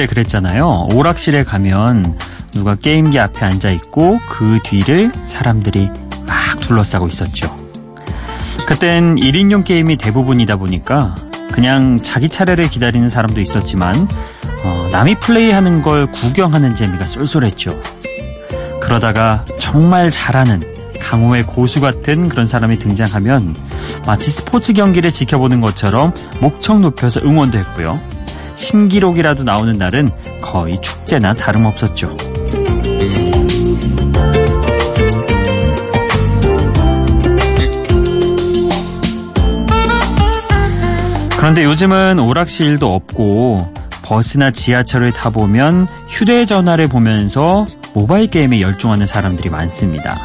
때 그랬잖아요. 오락실에 가면 누가 게임기 앞에 앉아 있고 그 뒤를 사람들이 막 둘러싸고 있었죠. 그땐 1인용 게임이 대부분이다 보니까 그냥 자기 차례를 기다리는 사람도 있었지만 어, 남이 플레이하는 걸 구경하는 재미가 쏠쏠했죠. 그러다가 정말 잘하는 강호의 고수 같은 그런 사람이 등장하면 마치 스포츠 경기를 지켜보는 것처럼 목청 높여서 응원도 했고요. 신기록이라도 나오는 날은 거의 축제나 다름없었죠. 그런데 요즘은 오락실도 없고 버스나 지하철을 타보면 휴대전화를 보면서 모바일 게임에 열중하는 사람들이 많습니다.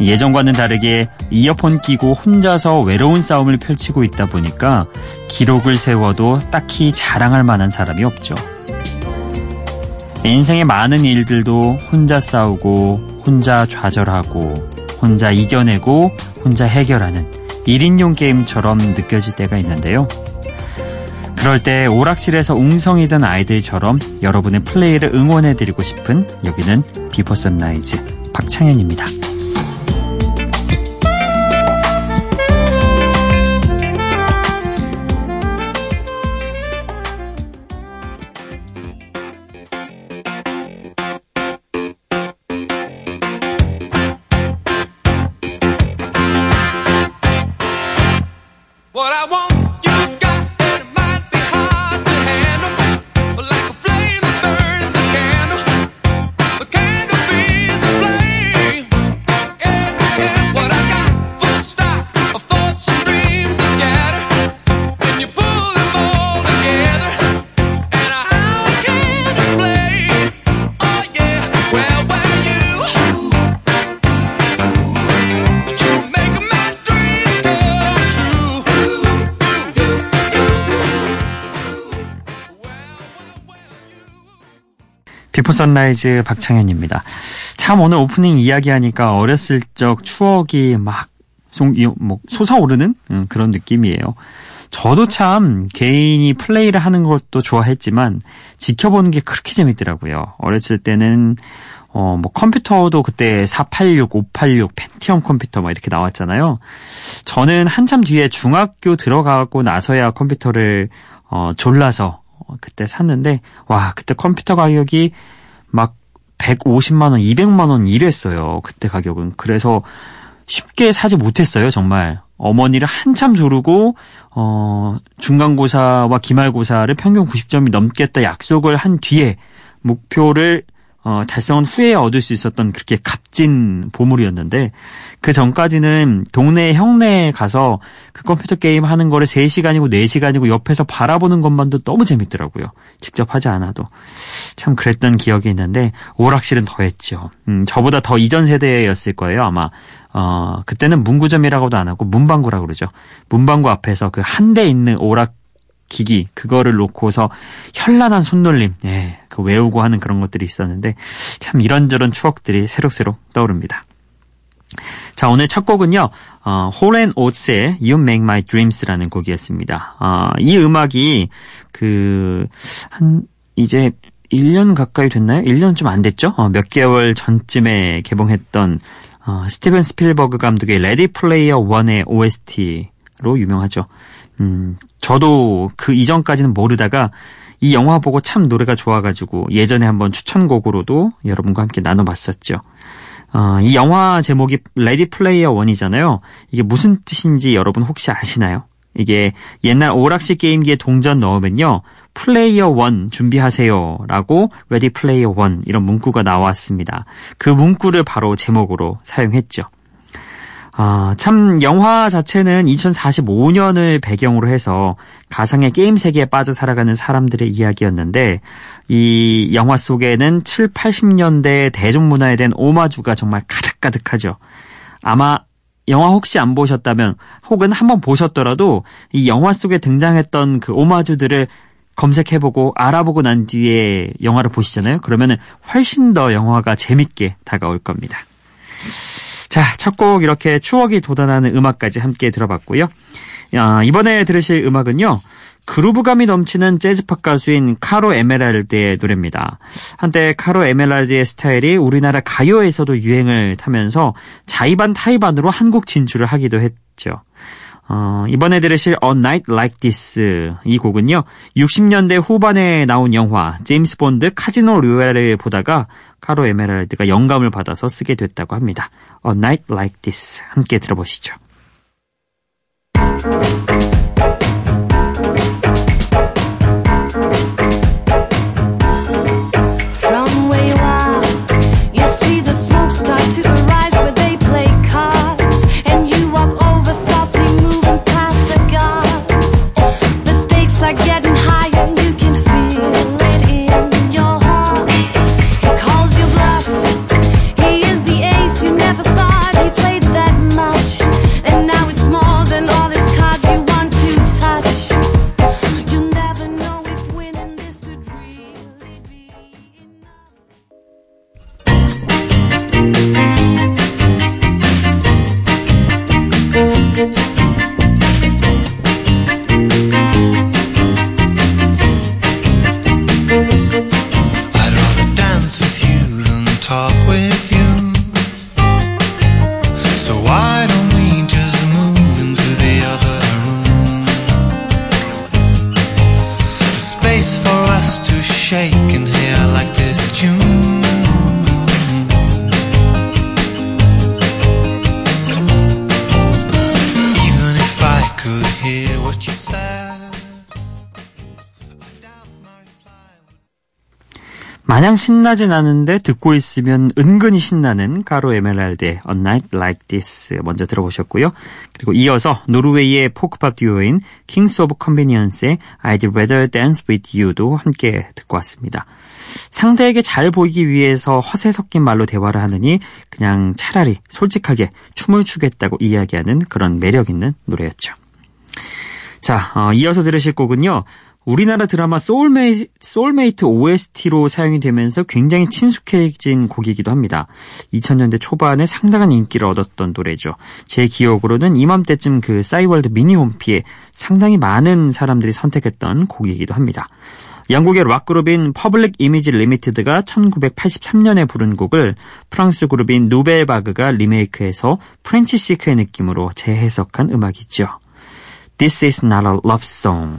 예전과는 다르게 이어폰 끼고 혼자서 외로운 싸움을 펼치고 있다 보니까 기록을 세워도 딱히 자랑할 만한 사람이 없죠. 인생의 많은 일들도 혼자 싸우고, 혼자 좌절하고, 혼자 이겨내고, 혼자 해결하는 1인용 게임처럼 느껴질 때가 있는데요. 그럴 때 오락실에서 웅성이던 아이들처럼 여러분의 플레이를 응원해드리고 싶은 여기는 비포 선라이즈 박창현입니다. 비포 선라이즈 박창현입니다. 참 오늘 오프닝 이야기하니까 어렸을 적 추억이 막 송, 뭐, 솟아오르는 음, 그런 느낌이에요. 저도 참 개인이 플레이를 하는 것도 좋아했지만 지켜보는 게 그렇게 재밌더라고요. 어렸을 때는 어, 뭐 컴퓨터도 그때 486, 586, 펜티엄 컴퓨터 막 이렇게 나왔잖아요. 저는 한참 뒤에 중학교 들어가고 나서야 컴퓨터를 어, 졸라서 어, 그때 샀는데 와 그때 컴퓨터 가격이 막 150만 원, 200만 원 이랬어요. 그때 가격은. 그래서 쉽게 사지 못했어요, 정말. 어머니를 한참 조르고 어 중간고사와 기말고사를 평균 90점이 넘겠다 약속을 한 뒤에 목표를 어, 달성한 후에 얻을 수 있었던 그렇게 값진 보물이었는데 그 전까지는 동네 형네에 가서 그 컴퓨터 게임 하는 거를 3시간이고 4시간이고 옆에서 바라보는 것만도 너무 재밌더라고요. 직접 하지 않아도. 참 그랬던 기억이 있는데 오락실은 더 했죠. 음, 저보다 더 이전 세대였을 거예요, 아마. 어, 그때는 문구점이라고도 안 하고 문방구라고 그러죠. 문방구 앞에서 그 한 대 있는 오락 기기 그거를 놓고서 현란한 손놀림 예, 그 외우고 하는 그런 것들이 있었는데 참 이런저런 추억들이 새록새록 떠오릅니다. 자 오늘 첫 곡은요 어, 홀앤 오츠의 You Make My Dreams라는 곡이었습니다. 어, 이 음악이 그 한 이제 1년 가까이 됐나요? 1년 좀 안 됐죠? 어, 몇 개월 전쯤에 개봉했던 어, 스티븐 스필버그 감독의 Ready Player 1의 OST로 유명하죠. 음, 저도 그 이전까지는 모르다가 이 영화 보고 참 노래가 좋아가지고 예전에 한번 추천곡으로도 여러분과 함께 나눠봤었죠. 어, 이 영화 제목이 Ready Player One이잖아요. 이게 무슨 뜻인지 여러분 혹시 아시나요? 이게 옛날 오락실 게임기에 동전 넣으면요. Player One 준비하세요 라고 Ready Player One 이런 문구가 나왔습니다. 그 문구를 바로 제목으로 사용했죠. 아, 참 영화 자체는 2045년을 배경으로 해서 가상의 게임 세계에 빠져 살아가는 사람들의 이야기였는데 이 영화 속에는 7, 80년대 대중 문화에 대한 오마주가 정말 가득가득하죠. 아마 영화 혹시 안 보셨다면 혹은 한번 보셨더라도 이 영화 속에 등장했던 그 오마주들을 검색해보고 알아보고 난 뒤에 영화를 보시잖아요. 그러면 훨씬 더 영화가 재밌게 다가올 겁니다. 자, 첫 곡 이렇게 추억이 돋아나는 음악까지 함께 들어봤고요. 야, 이번에 들으실 음악은요. 그루브감이 넘치는 재즈팝 가수인 카로 에메랄드의 노래입니다. 한때 카로 에메랄드의 스타일이 우리나라 가요에서도 유행을 타면서 자의반 타의반으로 한국 진출을 하기도 했죠. 어, 이번에 들으실 A Night Like This 이 곡은요. 60년대 후반에 나온 영화 제임스 본드 Casino Royale을 보다가 카로 에메랄드가 영감을 받아서 쓰게 됐다고 합니다. A Night Like This 함께 들어보시죠. 마냥 신나진 않은데 듣고 있으면 은근히 신나는 가로 에메랄드의 A Night Like This 먼저 들어보셨고요. 그리고 이어서 노르웨이의 포크팝 듀오인 Kings of Convenience의 I'd Rather Dance With You도 함께 듣고 왔습니다. 상대에게 잘 보이기 위해서 허세 섞인 말로 대화를 하느니 그냥 차라리 솔직하게 춤을 추겠다고 이야기하는 그런 매력 있는 노래였죠. 자, 어, 이어서 들으실 곡은요. 우리나라 드라마 소울메이, 소울메이트 OST로 사용이 되면서 굉장히 친숙해진 곡이기도 합니다. 2000년대 초반에 상당한 인기를 얻었던 노래죠. 제 기억으로는 이맘때쯤 그 싸이월드 미니 홈피에 상당히 많은 사람들이 선택했던 곡이기도 합니다. 영국의 락그룹인 퍼블릭 이미지 리미티드가 1983년에 부른 곡을 프랑스 그룹인 누벨바그가 리메이크해서 French chic의 느낌으로 재해석한 음악이죠. This is not a love song.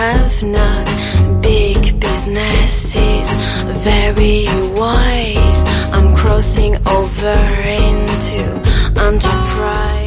have not. Big businesses, very wise. I'm crossing over into enterprise.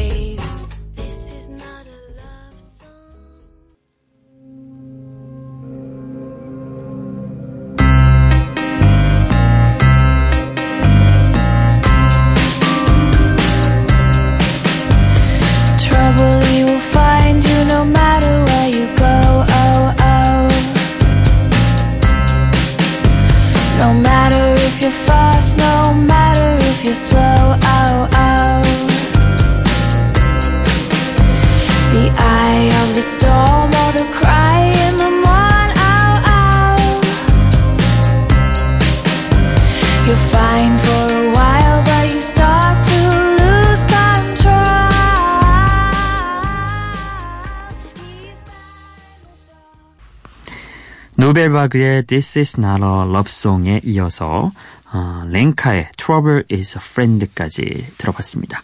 누벨바그의 This is not a love song에 이어서 어, 렌카의 Trouble is a friend까지 들어봤습니다.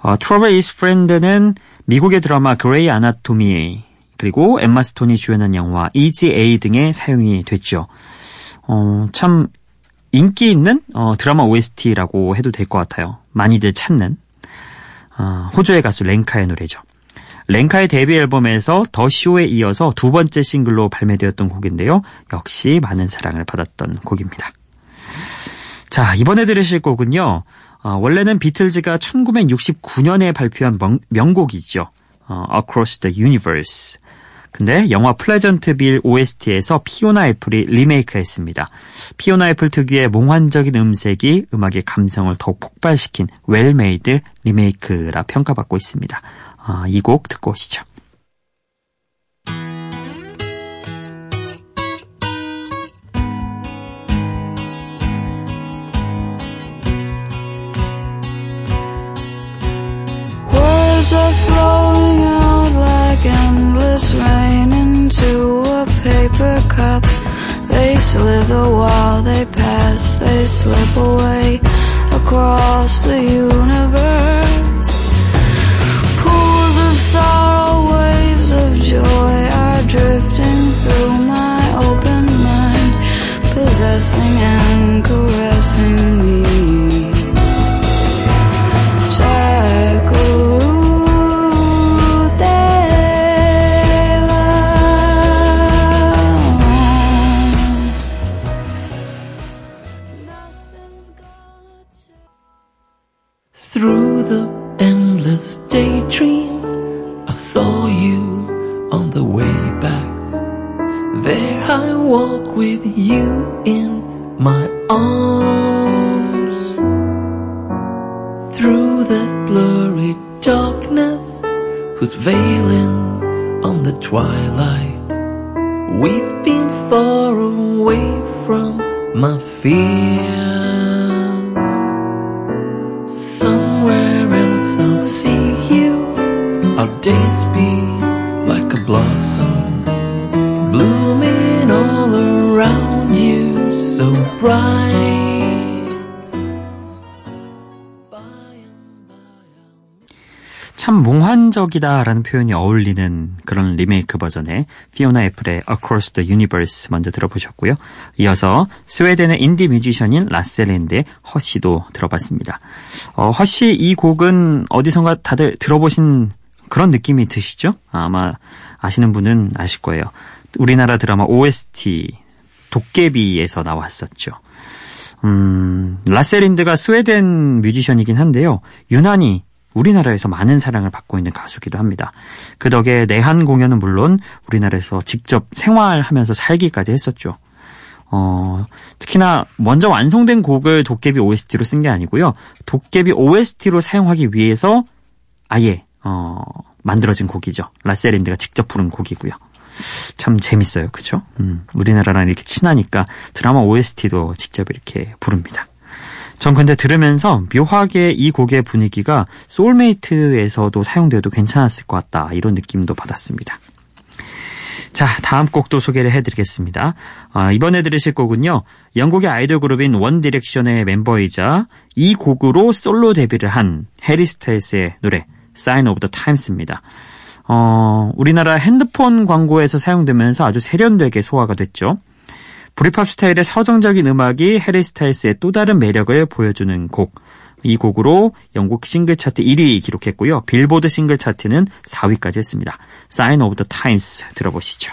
어, Trouble is friend는 미국의 드라마 그레이 아나토미 그리고 엠마 스톤이 주연한 영화 Easy A 등에 사용이 됐죠. 어, 참 인기 있는 어, 드라마 OST라고 해도 될 것 같아요. 많이들 찾는 어, 호주의 가수 렌카의 노래죠. 렌카의 데뷔 앨범에서 The Show에 이어서 두 번째 싱글로 발매되었던 곡인데요. 역시 많은 사랑을 받았던 곡입니다. 자, 이번에 들으실 곡은요. 어, 원래는 비틀즈가 1969년에 발표한 명, 명곡이죠. 어, Across the Universe. 근데 영화 Pleasantville OST에서 피오나 애플이 리메이크했습니다. 피오나 애플 특유의 몽환적인 음색이 음악의 감성을 더욱 폭발시킨 well-made 리메이크라 평가받고 있습니다. 어, 이곡 듣고 오시죠. rain into a paper cup. They slither while they pass, they slip away across the universe. Through the endless daydream, I saw you on the way back. There I walk with you in my arms. Through the blurry darkness, who's veiling on the twilight. We've been far away from my fear. Days be like a blossom blooming all around you so bright. 참 몽환적이다라는 표현이 어울리는 그런 리메이크 버전의 피오나 애플의 Across the Universe 먼저 들어보셨고요. 이어서 스웨덴의 인디 뮤지션인 라쎄 린드의 Hush도 들어봤습니다. 어, Hush 이 곡은 어디선가 다들 들어보신 그런 느낌이 드시죠? 아마 아시는 분은 아실 거예요. 우리나라 드라마 OST 도깨비에서 나왔었죠. 음, 라쎄 린드가 스웨덴 뮤지션이긴 한데요. 유난히 우리나라에서 많은 사랑을 받고 있는 가수기도 합니다. 그 덕에 내한 공연은 물론 우리나라에서 직접 생활하면서 살기까지 했었죠. 어, 특히나 먼저 완성된 곡을 도깨비 OST로 쓴 게 아니고요. 도깨비 OST로 사용하기 위해서 아예 어, 만들어진 곡이죠. 라셀린드가 직접 부른 곡이고요. 참 재밌어요. 그죠? 음, 우리나라랑 이렇게 친하니까 드라마 OST도 직접 이렇게 부릅니다. 전 근데 들으면서 묘하게 이 곡의 분위기가 소울메이트에서도 사용되어도 괜찮았을 것 같다. 이런 느낌도 받았습니다. 자, 다음 곡도 소개를 해드리겠습니다. 아, 이번에 들으실 곡은요. 영국의 아이돌 그룹인 원 디렉션의 멤버이자 이 곡으로 솔로 데뷔를 한 해리 스타일스의 노래 Sign of the Times입니다. 어, 우리나라 핸드폰 광고에서 사용되면서 아주 세련되게 소화가 됐죠. 브리팝 스타일의 서정적인 음악이 해리 스타일스의 또 다른 매력을 보여주는 곡. 이 곡으로 영국 싱글 차트 1위 기록했고요. 빌보드 싱글 차트는 4위까지 했습니다. Sign of the Times 들어보시죠.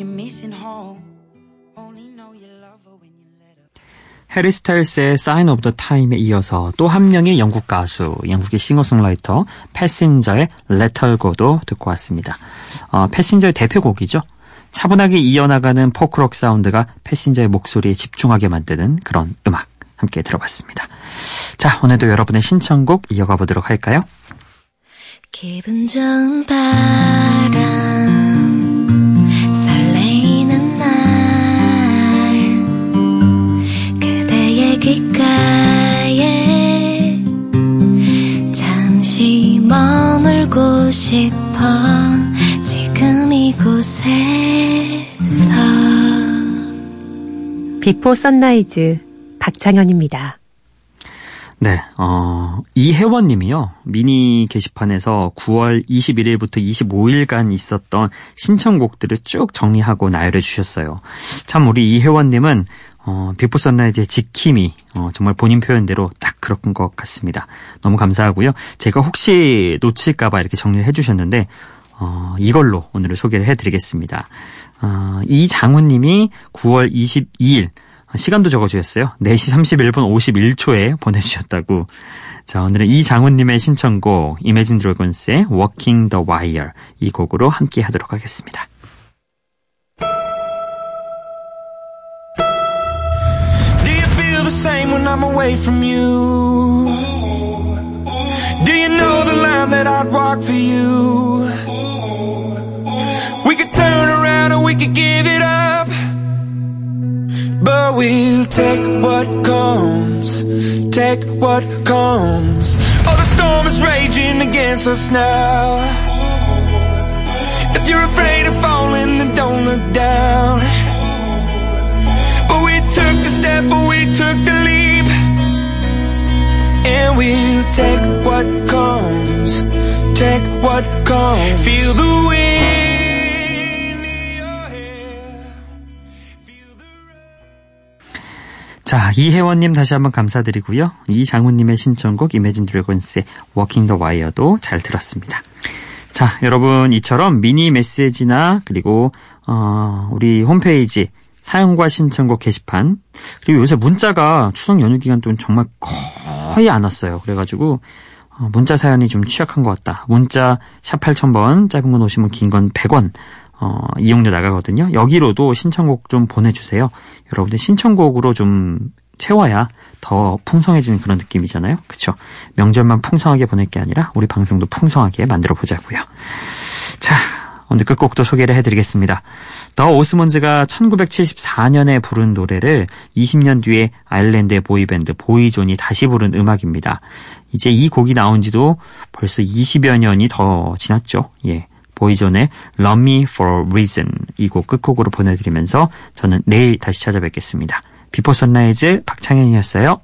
해리 스타일스의 Sign of the Time에 이어서 또 한 명의 영국 가수, 영국의 싱어송라이터 패신저의 Let Her Go도 듣고 왔습니다. 어, 패신저의 대표곡이죠. 차분하게 이어나가는 포크록 사운드가 패신저의 목소리에 집중하게 만드는 그런 음악 함께 들어봤습니다. 자, 오늘도 여러분의 신청곡 이어가 보도록 할까요? 기분 좋은 바람 싶어 지금 이곳에서 비포 선라이즈 박창현입니다. 네, 어, 이혜원 님이요. 미니 게시판에서 9월 21일부터 25일간 있었던 신청곡들을 쭉 정리하고 나열해 주셨어요. 참 우리 이혜원 님은 어, 비포 선라이즈의 지킴이 어, 정말 본인 표현대로 딱 그런 것 같습니다. 너무 감사하고요. 제가 혹시 놓칠까봐 이렇게 정리를 해주셨는데 어, 이걸로 오늘을 소개를 해드리겠습니다. 어, 이장훈 님이 9월 22일 시간도 적어주셨어요. 4시 31분 51초에 보내주셨다고. 자, 오늘은 이장훈님의 신청곡, 이매진 드래곤스의 Walking the Wire 이 곡으로 함께 하도록 하겠습니다. I'm away from you? Do you know the line that I'd walk for you? We could turn around or we could give it up. But we'll take what comes, take what comes. Oh, the storm is raging against us now. If you're afraid of falling, then don't look down. And we'll take what comes, take what comes. Feel the wind. 자, 이혜원님 다시 한번 감사드리고요. 이장훈님의 신청곡 이매진 드래곤스의 워킹 더 와이어도 잘 들었습니다. 자, 여러분 이처럼 미니 메시지나 그리고 어, 우리 홈페이지 사연과 신청곡 게시판 그리고 요새 문자가 추석 연휴 기간 동안 정말 거의 안 왔어요. 그래가지고 어, 문자 사연이 좀 취약한 것 같다. 문자 샵 8000번 짧은 건 오시면 긴건 100원 어, 이용료 나가거든요. 여기로도 신청곡 좀 보내주세요. 여러분들 신청곡으로 좀 채워야 더 풍성해지는 그런 느낌이잖아요. 그쵸? 명절만 풍성하게 보낼 게 아니라 우리 방송도 풍성하게 만들어 보자고요. 자, 오늘 끝곡도 소개를 해드리겠습니다. 더 오스몬즈가 1974년에 부른 노래를 20년 뒤에 아일랜드의 보이밴드 보이존이 다시 부른 음악입니다. 이제 이 곡이 나온 지도 벌써 20여 년이 더 지났죠. 예. 보이존의 Love Me For Reason 이 곡 끝곡으로 보내드리면서 저는 내일 다시 찾아뵙겠습니다. 비포 선라이즈 박창현이었어요.